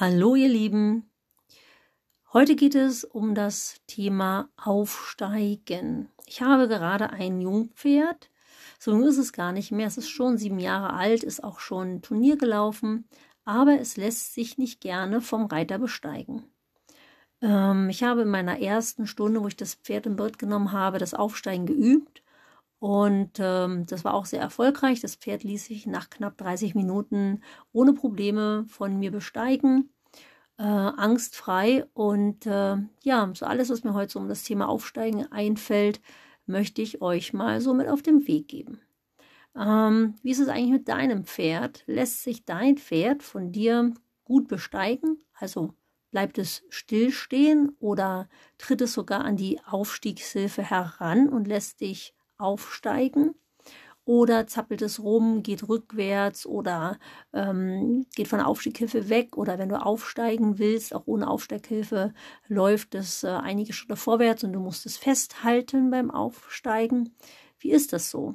Hallo ihr Lieben. Heute geht es um das Thema Aufsteigen. Ich habe gerade ein Jungpferd. So jung ist es gar nicht mehr. Es ist schon sieben Jahre alt, ist auch schon ein Turnier gelaufen, aber es lässt sich nicht gerne vom Reiter besteigen. Ähm, ich habe in meiner ersten Stunde, wo ich das Pferd im Bild genommen habe, das Aufsteigen geübt. Und ähm, das war auch sehr erfolgreich. Das Pferd ließ sich nach knapp 30 Minuten ohne Probleme von mir besteigen, äh, angstfrei. Und äh, ja, so alles, was mir heute so um das Thema Aufsteigen einfällt, möchte ich euch mal so mit auf den Weg geben. Ähm, wie ist es eigentlich mit deinem Pferd? Lässt sich dein Pferd von dir gut besteigen? Also bleibt es stillstehen oder tritt es sogar an die Aufstiegshilfe heran und lässt dich aufsteigen oder zappelt es rum, geht rückwärts oder ähm, geht von der Aufstieghilfe weg oder wenn du aufsteigen willst, auch ohne Aufsteighilfe, läuft es äh, einige Schritte vorwärts und du musst es festhalten beim Aufsteigen. Wie ist das so?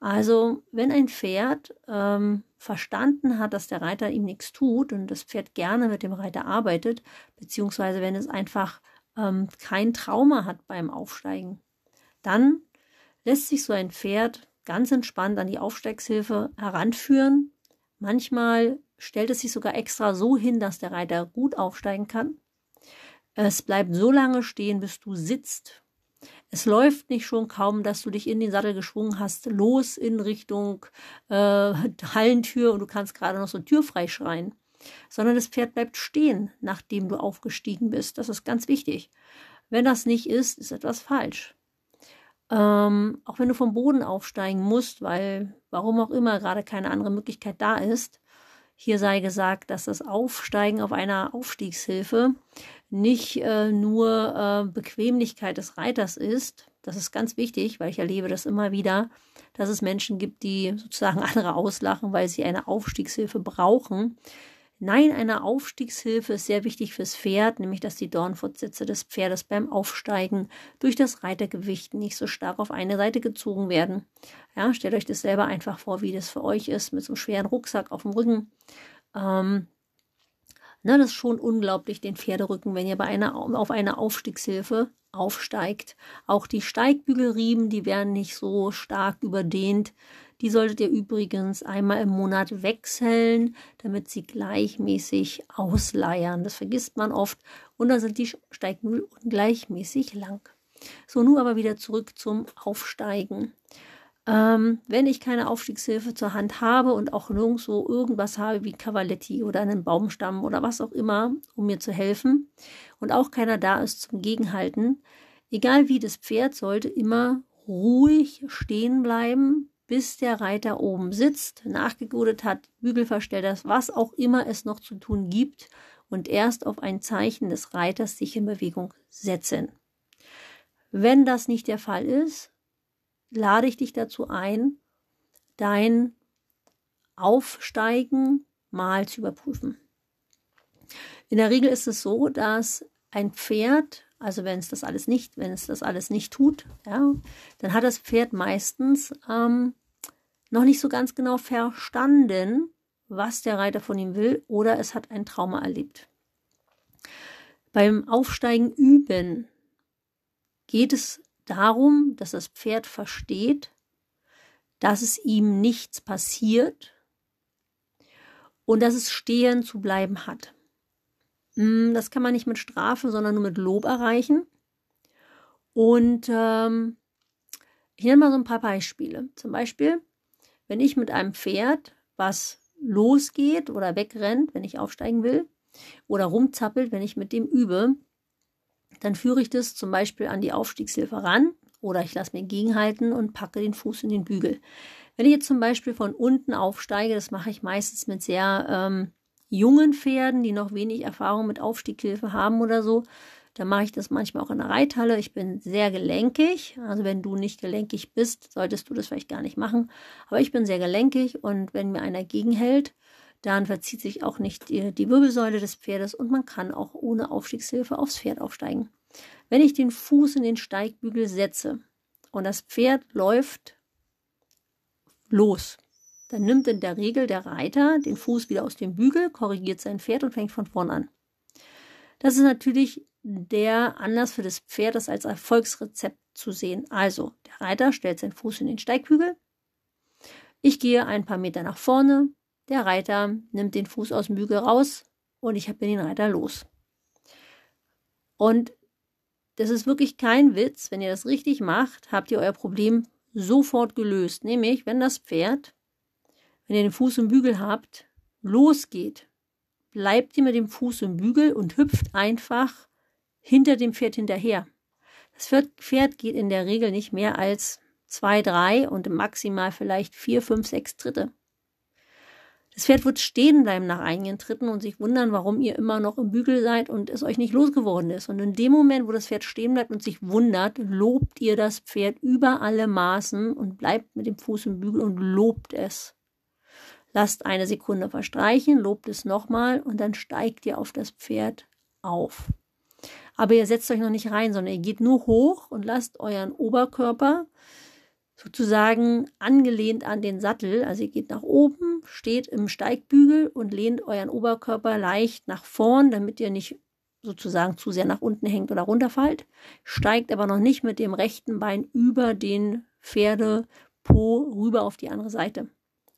Also, wenn ein Pferd ähm, verstanden hat, dass der Reiter ihm nichts tut und das Pferd gerne mit dem Reiter arbeitet, beziehungsweise wenn es einfach ähm, kein Trauma hat beim Aufsteigen, dann lässt sich so ein Pferd ganz entspannt an die Aufsteigshilfe heranführen. Manchmal stellt es sich sogar extra so hin, dass der Reiter gut aufsteigen kann. Es bleibt so lange stehen, bis du sitzt. Es läuft nicht schon kaum, dass du dich in den Sattel geschwungen hast, los in Richtung äh, Hallentür und du kannst gerade noch so türfrei schreien, sondern das Pferd bleibt stehen, nachdem du aufgestiegen bist. Das ist ganz wichtig. Wenn das nicht ist, ist etwas falsch. Ähm, auch wenn du vom Boden aufsteigen musst, weil warum auch immer gerade keine andere Möglichkeit da ist. Hier sei gesagt, dass das Aufsteigen auf einer Aufstiegshilfe nicht äh, nur äh, Bequemlichkeit des Reiters ist. Das ist ganz wichtig, weil ich erlebe das immer wieder, dass es Menschen gibt, die sozusagen andere auslachen, weil sie eine Aufstiegshilfe brauchen. Nein, eine Aufstiegshilfe ist sehr wichtig fürs Pferd, nämlich dass die Dornfortsätze des Pferdes beim Aufsteigen durch das Reitergewicht nicht so stark auf eine Seite gezogen werden. Ja, stellt euch das selber einfach vor, wie das für euch ist, mit so einem schweren Rucksack auf dem Rücken. Ähm, na, das ist schon unglaublich, den Pferderücken, wenn ihr bei einer, auf eine Aufstiegshilfe aufsteigt. Auch die Steigbügelriemen, die werden nicht so stark überdehnt. Die solltet ihr übrigens einmal im Monat wechseln, damit sie gleichmäßig ausleiern. Das vergisst man oft. Und dann sind die Steigbügel ungleichmäßig lang. So, nun aber wieder zurück zum Aufsteigen. Ähm, wenn ich keine Aufstiegshilfe zur Hand habe und auch nirgendwo irgendwas habe wie Cavaletti oder einen Baumstamm oder was auch immer, um mir zu helfen und auch keiner da ist zum Gegenhalten, egal wie das Pferd sollte immer ruhig stehen bleiben, bis der Reiter oben sitzt, nachgegutet hat, Bügel verstellt hat, was auch immer es noch zu tun gibt und erst auf ein Zeichen des Reiters sich in Bewegung setzen. Wenn das nicht der Fall ist, lade ich dich dazu ein, dein Aufsteigen mal zu überprüfen. In der Regel ist es so, dass ein Pferd, also wenn es das alles nicht, wenn es das alles nicht tut, ja, dann hat das Pferd meistens ähm, noch nicht so ganz genau verstanden, was der Reiter von ihm will, oder es hat ein Trauma erlebt. Beim Aufsteigen üben geht es darum, dass das Pferd versteht, dass es ihm nichts passiert und dass es stehen zu bleiben hat. Hm, das kann man nicht mit Strafe, sondern nur mit Lob erreichen. Und ähm, ich nenne mal so ein paar Beispiele. Zum Beispiel, wenn ich mit einem Pferd, was losgeht oder wegrennt, wenn ich aufsteigen will, oder rumzappelt, wenn ich mit dem übe, dann führe ich das zum Beispiel an die Aufstiegshilfe ran oder ich lasse mir gegenhalten und packe den Fuß in den Bügel. Wenn ich jetzt zum Beispiel von unten aufsteige, das mache ich meistens mit sehr ähm, jungen Pferden, die noch wenig Erfahrung mit Aufstiegshilfe haben oder so, dann mache ich das manchmal auch in der Reithalle. Ich bin sehr gelenkig. Also wenn du nicht gelenkig bist, solltest du das vielleicht gar nicht machen. Aber ich bin sehr gelenkig und wenn mir einer gegenhält, dann verzieht sich auch nicht die, die Wirbelsäule des Pferdes und man kann auch ohne Aufstiegshilfe aufs Pferd aufsteigen. Wenn ich den Fuß in den Steigbügel setze und das Pferd läuft los, dann nimmt in der Regel der Reiter den Fuß wieder aus dem Bügel, korrigiert sein Pferd und fängt von vorn an. Das ist natürlich der Anlass für das Pferd, das als Erfolgsrezept zu sehen. Also, der Reiter stellt seinen Fuß in den Steigbügel. Ich gehe ein paar Meter nach vorne. Der Reiter nimmt den Fuß aus dem Bügel raus und ich bin den Reiter los. Und das ist wirklich kein Witz. Wenn ihr das richtig macht, habt ihr euer Problem sofort gelöst. Nämlich, wenn das Pferd, wenn ihr den Fuß im Bügel habt, losgeht, bleibt ihr mit dem Fuß im Bügel und hüpft einfach hinter dem Pferd hinterher. Das Pferd geht in der Regel nicht mehr als zwei, drei und maximal vielleicht vier, fünf, sechs Tritte. Das Pferd wird stehen bleiben nach einigen Tritten und sich wundern, warum ihr immer noch im Bügel seid und es euch nicht losgeworden ist. Und in dem Moment, wo das Pferd stehen bleibt und sich wundert, lobt ihr das Pferd über alle Maßen und bleibt mit dem Fuß im Bügel und lobt es. Lasst eine Sekunde verstreichen, lobt es nochmal und dann steigt ihr auf das Pferd auf. Aber ihr setzt euch noch nicht rein, sondern ihr geht nur hoch und lasst euren Oberkörper sozusagen angelehnt an den Sattel. Also ihr geht nach oben, steht im Steigbügel und lehnt euren Oberkörper leicht nach vorn, damit ihr nicht sozusagen zu sehr nach unten hängt oder runterfallt. Steigt aber noch nicht mit dem rechten Bein über den Pferdepo rüber auf die andere Seite.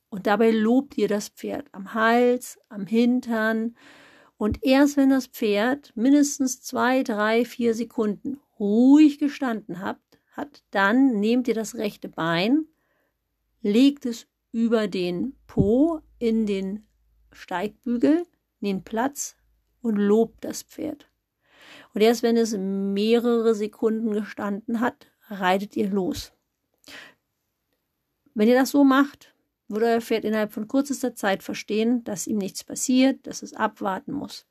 Und dabei lobt ihr das Pferd am Hals, am Hintern. Und erst wenn das Pferd mindestens zwei, drei, vier Sekunden ruhig gestanden habt, hat, dann nehmt ihr das rechte Bein, legt es über den Po in den Steigbügel, nehmt Platz und lobt das Pferd. Und erst wenn es mehrere Sekunden gestanden hat, reitet ihr los. Wenn ihr das so macht, wird euer Pferd innerhalb von kürzester Zeit verstehen, dass ihm nichts passiert, dass es abwarten muss.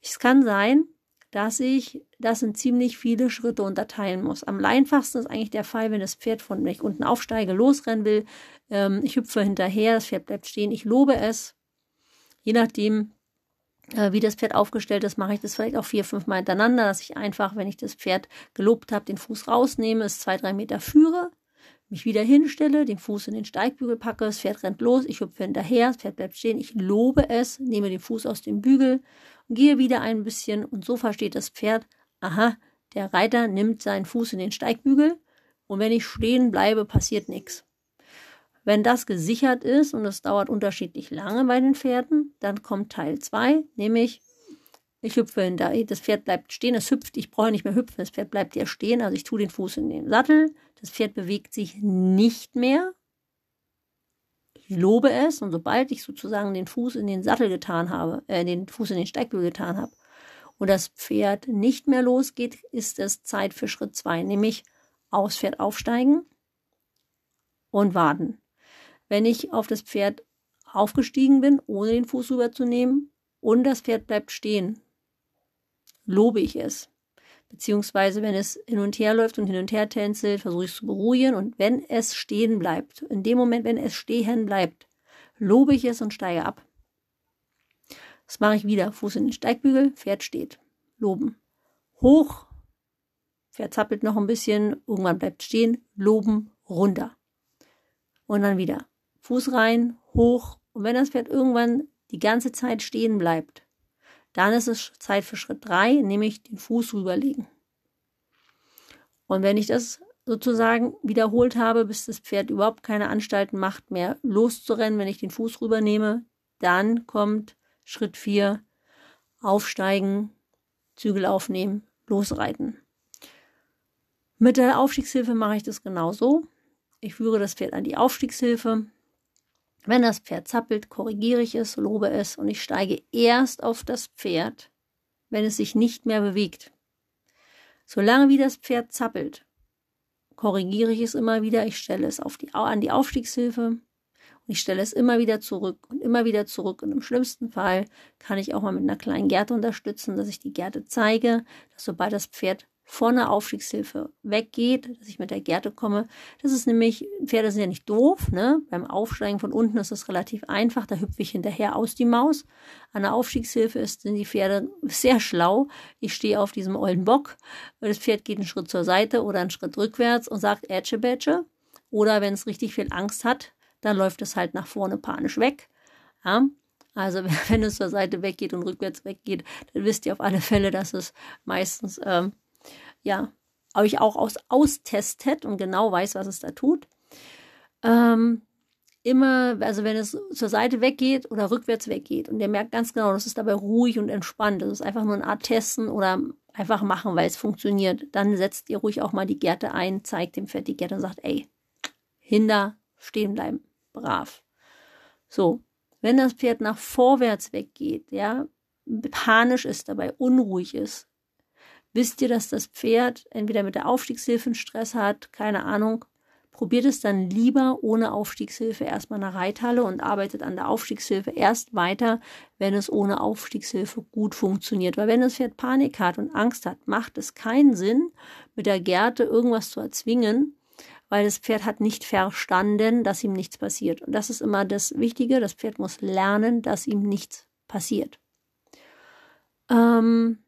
Es kann sein, dass ich das in ziemlich viele Schritte unterteilen muss. Am einfachsten ist eigentlich der Fall, wenn das Pferd von, wenn unten aufsteige, losrennen will. Ähm, ich hüpfe hinterher, das Pferd bleibt stehen, ich lobe es. Je nachdem, äh, wie das Pferd aufgestellt ist, mache ich das vielleicht auch vier, fünf Mal hintereinander, dass ich einfach, wenn ich das Pferd gelobt habe, den Fuß rausnehme, es zwei, drei Meter führe, mich wieder hinstelle, den Fuß in den Steigbügel packe, das Pferd rennt los, ich hüpfe hinterher, das Pferd bleibt stehen, ich lobe es, nehme den Fuß aus dem Bügel gehe wieder ein bisschen und so versteht das Pferd, aha, der Reiter nimmt seinen Fuß in den Steigbügel und wenn ich stehen bleibe, passiert nichts. Wenn das gesichert ist und es dauert unterschiedlich lange bei den Pferden, dann kommt Teil 2, nämlich ich hüpfe hinter, das Pferd bleibt stehen, es hüpft, ich brauche nicht mehr hüpfen, das Pferd bleibt ja stehen, also ich tue den Fuß in den Sattel, das Pferd bewegt sich nicht mehr, ich lobe es und sobald ich sozusagen den Fuß in den Sattel getan habe, äh, den Fuß in den Steigbügel getan habe und das Pferd nicht mehr losgeht, ist es Zeit für Schritt zwei, nämlich aufs Pferd aufsteigen und warten. Wenn ich auf das Pferd aufgestiegen bin, ohne den Fuß rüberzunehmen und das Pferd bleibt stehen, lobe ich es. Beziehungsweise, wenn es hin und her läuft und hin und her tänzelt, versuche ich es zu beruhigen. Und wenn es stehen bleibt, in dem Moment, wenn es stehen bleibt, lobe ich es und steige ab. Das mache ich wieder. Fuß in den Steigbügel, Pferd steht. Loben. Hoch. Pferd zappelt noch ein bisschen. Irgendwann bleibt stehen. Loben. Runter. Und dann wieder. Fuß rein. Hoch. Und wenn das Pferd irgendwann die ganze Zeit stehen bleibt, dann ist es Zeit für Schritt 3, nämlich den Fuß rüberlegen. Und wenn ich das sozusagen wiederholt habe, bis das Pferd überhaupt keine Anstalten macht, mehr loszurennen, wenn ich den Fuß rübernehme, dann kommt Schritt 4, aufsteigen, Zügel aufnehmen, losreiten. Mit der Aufstiegshilfe mache ich das genauso. Ich führe das Pferd an die Aufstiegshilfe, wenn das Pferd zappelt, korrigiere ich es, lobe es und ich steige erst auf das Pferd, wenn es sich nicht mehr bewegt. Solange wie das Pferd zappelt, korrigiere ich es immer wieder, ich stelle es die, an die Aufstiegshilfe und ich stelle es immer wieder zurück und immer wieder zurück. Und im schlimmsten Fall kann ich auch mal mit einer kleinen Gerte unterstützen, dass ich die Gerte zeige, dass sobald das Pferd von der Aufstiegshilfe weggeht, dass ich mit der Gerte komme. Das ist nämlich, Pferde sind ja nicht doof, ne? Beim Aufsteigen von unten ist es relativ einfach, da hüpfe ich hinterher aus die Maus. An der Aufstiegshilfe sind die Pferde sehr schlau. Ich stehe auf diesem ollen Bock, das Pferd geht einen Schritt zur Seite oder einen Schritt rückwärts und sagt Ätsche Bätsche. Oder wenn es richtig viel Angst hat, dann läuft es halt nach vorne panisch weg. Ja? Also wenn es zur Seite weggeht und rückwärts weggeht, dann wisst ihr auf alle Fälle, dass es meistens ähm, ja euch auch aus, austestet und genau weiß, was es da tut. Ähm, immer, also wenn es zur Seite weggeht oder rückwärts weggeht und der merkt ganz genau, das ist dabei ruhig und entspannt, das ist einfach nur eine Art Testen oder einfach machen, weil es funktioniert, dann setzt ihr ruhig auch mal die Gerte ein, zeigt dem Pferd die Gerte und sagt, ey, hinter, stehen bleiben, brav. So, wenn das Pferd nach vorwärts weggeht, ja, panisch ist dabei, unruhig ist, wisst ihr, dass das Pferd entweder mit der Aufstiegshilfe Stress hat, keine Ahnung, probiert es dann lieber ohne Aufstiegshilfe erstmal nach Reithalle und arbeitet an der Aufstiegshilfe erst weiter, wenn es ohne Aufstiegshilfe gut funktioniert. Weil wenn das Pferd Panik hat und Angst hat, macht es keinen Sinn, mit der Gerte irgendwas zu erzwingen, weil das Pferd hat nicht verstanden, dass ihm nichts passiert. Und das ist immer das Wichtige. Das Pferd muss lernen, dass ihm nichts passiert. Ähm,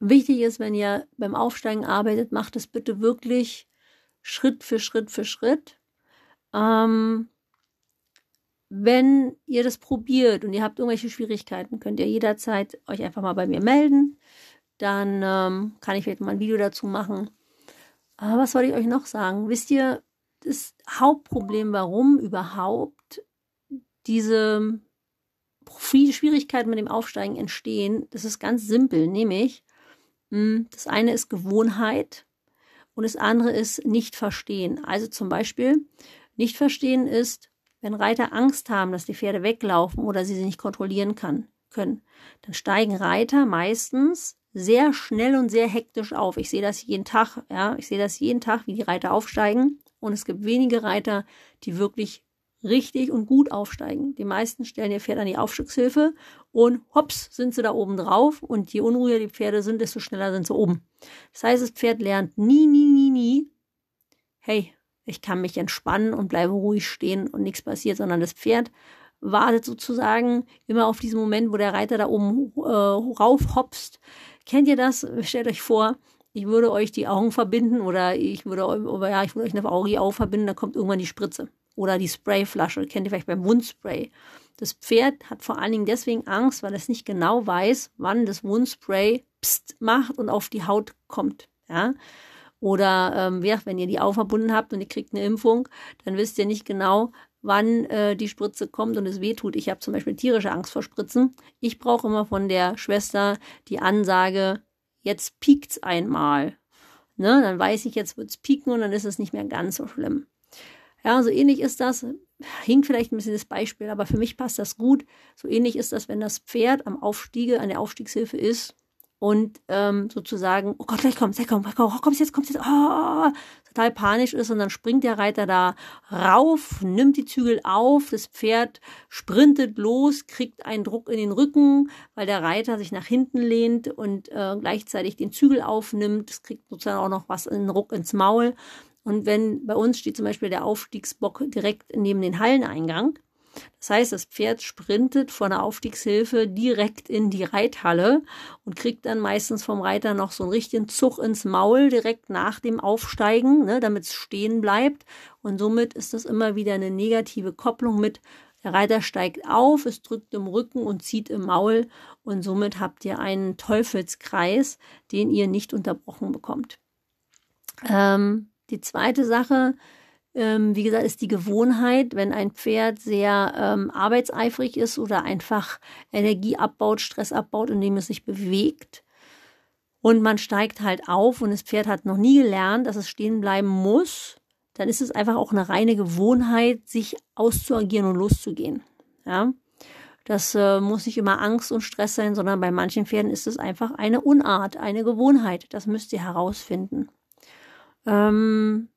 wichtig ist, wenn ihr beim Aufsteigen arbeitet, macht es bitte wirklich Schritt für Schritt für Schritt. Ähm, wenn ihr das probiert und ihr habt irgendwelche Schwierigkeiten, könnt ihr jederzeit euch einfach mal bei mir melden. Dann ähm, kann ich vielleicht mal ein Video dazu machen. Aber was soll ich euch noch sagen? Wisst ihr, das Hauptproblem, warum überhaupt diese Schwierigkeiten mit dem Aufsteigen entstehen, das ist ganz simpel, nämlich das eine ist Gewohnheit und das andere ist nicht verstehen. Also zum Beispiel, nicht verstehen ist, wenn Reiter Angst haben, dass die Pferde weglaufen oder sie sie nicht kontrollieren kann, können, dann steigen Reiter meistens sehr schnell und sehr hektisch auf. Ich sehe das jeden Tag, ja, ich sehe das jeden Tag, wie die Reiter aufsteigen. Und es gibt wenige Reiter, die wirklich richtig und gut aufsteigen. Die meisten stellen ihr Pferd an die Aufstiegshilfe und hops sind sie da oben drauf und je unruhiger die Pferde sind, desto schneller sind sie oben. Das heißt, das Pferd lernt nie, nie, nie, nie, hey, ich kann mich entspannen und bleibe ruhig stehen und nichts passiert, sondern das Pferd wartet sozusagen immer auf diesen Moment, wo der Reiter da oben äh, raufhopst, Kennt ihr das? Stellt euch vor, ich würde euch die Augen verbinden oder ich würde, ja, ich würde euch eine Auge verbinden, da kommt irgendwann die Spritze. Oder die Sprayflasche, kennt ihr vielleicht beim Wundspray. Das Pferd hat vor allen Dingen deswegen Angst, weil es nicht genau weiß, wann das Wundspray pst macht und auf die Haut kommt. Ja? Oder ähm, wenn ihr die Augen verbunden habt und ihr kriegt eine Impfung, dann wisst ihr nicht genau, wann äh, die Spritze kommt und es weh tut. Ich habe zum Beispiel tierische Angst vor Spritzen. Ich brauche immer von der Schwester die Ansage, jetzt piekt's einmal. Ne, dann weiß ich, jetzt wird's pieken und dann ist es nicht mehr ganz so schlimm. Ja, so ähnlich ist das. Hinkt vielleicht ein bisschen das Beispiel, aber für mich passt das gut. So ähnlich ist das, wenn das Pferd am Aufstiege, an der Aufstiegshilfe ist und ähm, sozusagen, oh Gott, gleich kommt, gleich kommt, oh, kommt's jetzt, kommt's jetzt, oh, total panisch ist und dann springt der Reiter da rauf, nimmt die Zügel auf, das Pferd sprintet los, kriegt einen Druck in den Rücken, weil der Reiter sich nach hinten lehnt und äh, gleichzeitig den Zügel aufnimmt, es kriegt sozusagen auch noch was, einen Ruck ins Maul. Und wenn bei uns steht zum Beispiel der Aufstiegsbock direkt neben den Halleneingang, das heißt, das Pferd sprintet von der Aufstiegshilfe direkt in die Reithalle und kriegt dann meistens vom Reiter noch so einen richtigen Zug ins Maul direkt nach dem Aufsteigen, ne, damit es stehen bleibt. Und somit ist das immer wieder eine negative Kopplung mit der Reiter steigt auf, es drückt im Rücken und zieht im Maul und somit habt ihr einen Teufelskreis, den ihr nicht unterbrochen bekommt. Ähm, die zweite Sache, ähm, wie gesagt, ist die Gewohnheit, wenn ein Pferd sehr ähm, arbeitseifrig ist oder einfach Energie abbaut, Stress abbaut, indem es sich bewegt. Und man steigt halt auf und das Pferd hat noch nie gelernt, dass es stehen bleiben muss, dann ist es einfach auch eine reine Gewohnheit, sich auszuagieren und loszugehen. Ja. Das äh, muss nicht immer Angst und Stress sein, sondern bei manchen Pferden ist es einfach eine Unart, eine Gewohnheit. Das müsst ihr herausfinden. Ähm,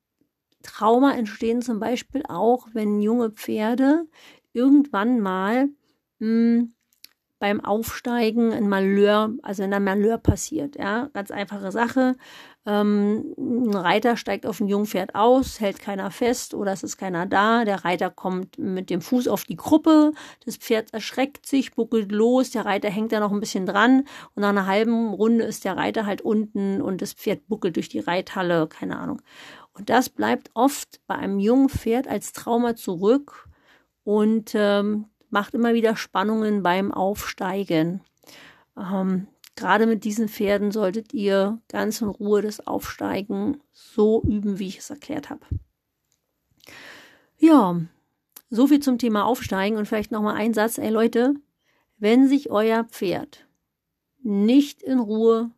Trauma entstehen zum Beispiel auch, wenn junge Pferde irgendwann mal mh, hm, beim Aufsteigen ein Malheur, also wenn ein Malheur passiert, ja, ganz einfache Sache. Ähm, ein Reiter steigt auf ein Jungpferd aus, hält keiner fest oder es ist keiner da. Der Reiter kommt mit dem Fuß auf die Gruppe, das Pferd erschreckt sich, buckelt los, der Reiter hängt da noch ein bisschen dran und nach einer halben Runde ist der Reiter halt unten und das Pferd buckelt durch die Reithalle, keine Ahnung. Und das bleibt oft bei einem jungen Pferd als Trauma zurück und ähm, macht immer wieder Spannungen beim Aufsteigen. Ähm, Gerade mit diesen Pferden solltet ihr ganz in Ruhe das Aufsteigen so üben, wie ich es erklärt habe. Ja, so viel zum Thema Aufsteigen und vielleicht nochmal ein Satz. Ey Leute, wenn sich euer Pferd nicht in Ruhe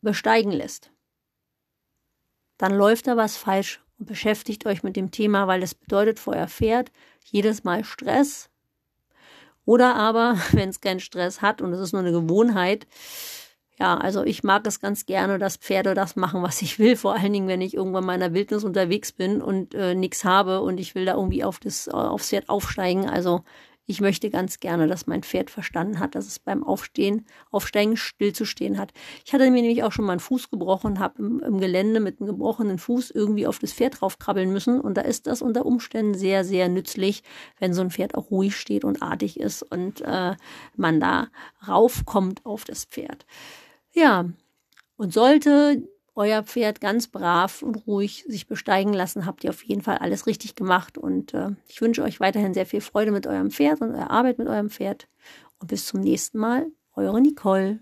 besteigen lässt, dann läuft da was falsch und beschäftigt euch mit dem Thema, weil das bedeutet für euer Pferd jedes Mal Stress, oder aber, wenn es keinen Stress hat und es ist nur eine Gewohnheit, ja, also ich mag es ganz gerne, dass Pferde das machen, was ich will. Vor allen Dingen, wenn ich irgendwann mal in der Wildnis unterwegs bin und äh, nichts habe und ich will da irgendwie auf das, aufs Pferd aufsteigen. Also ich möchte ganz gerne, dass mein Pferd verstanden hat, dass es beim Aufstehen, Aufsteigen stillzustehen hat. Ich hatte mir nämlich auch schon mal einen Fuß gebrochen, habe im, im, Gelände mit einem gebrochenen Fuß irgendwie auf das Pferd draufkrabbeln müssen. Und da ist das unter Umständen sehr, sehr nützlich, wenn so ein Pferd auch ruhig steht und artig ist und äh, man da raufkommt auf das Pferd. Ja, und sollte euer Pferd ganz brav und ruhig sich besteigen lassen, habt ihr auf jeden Fall alles richtig gemacht. Und äh, ich wünsche euch weiterhin sehr viel Freude mit eurem Pferd und eurer Arbeit mit eurem Pferd. Und bis zum nächsten Mal, eure Nicole.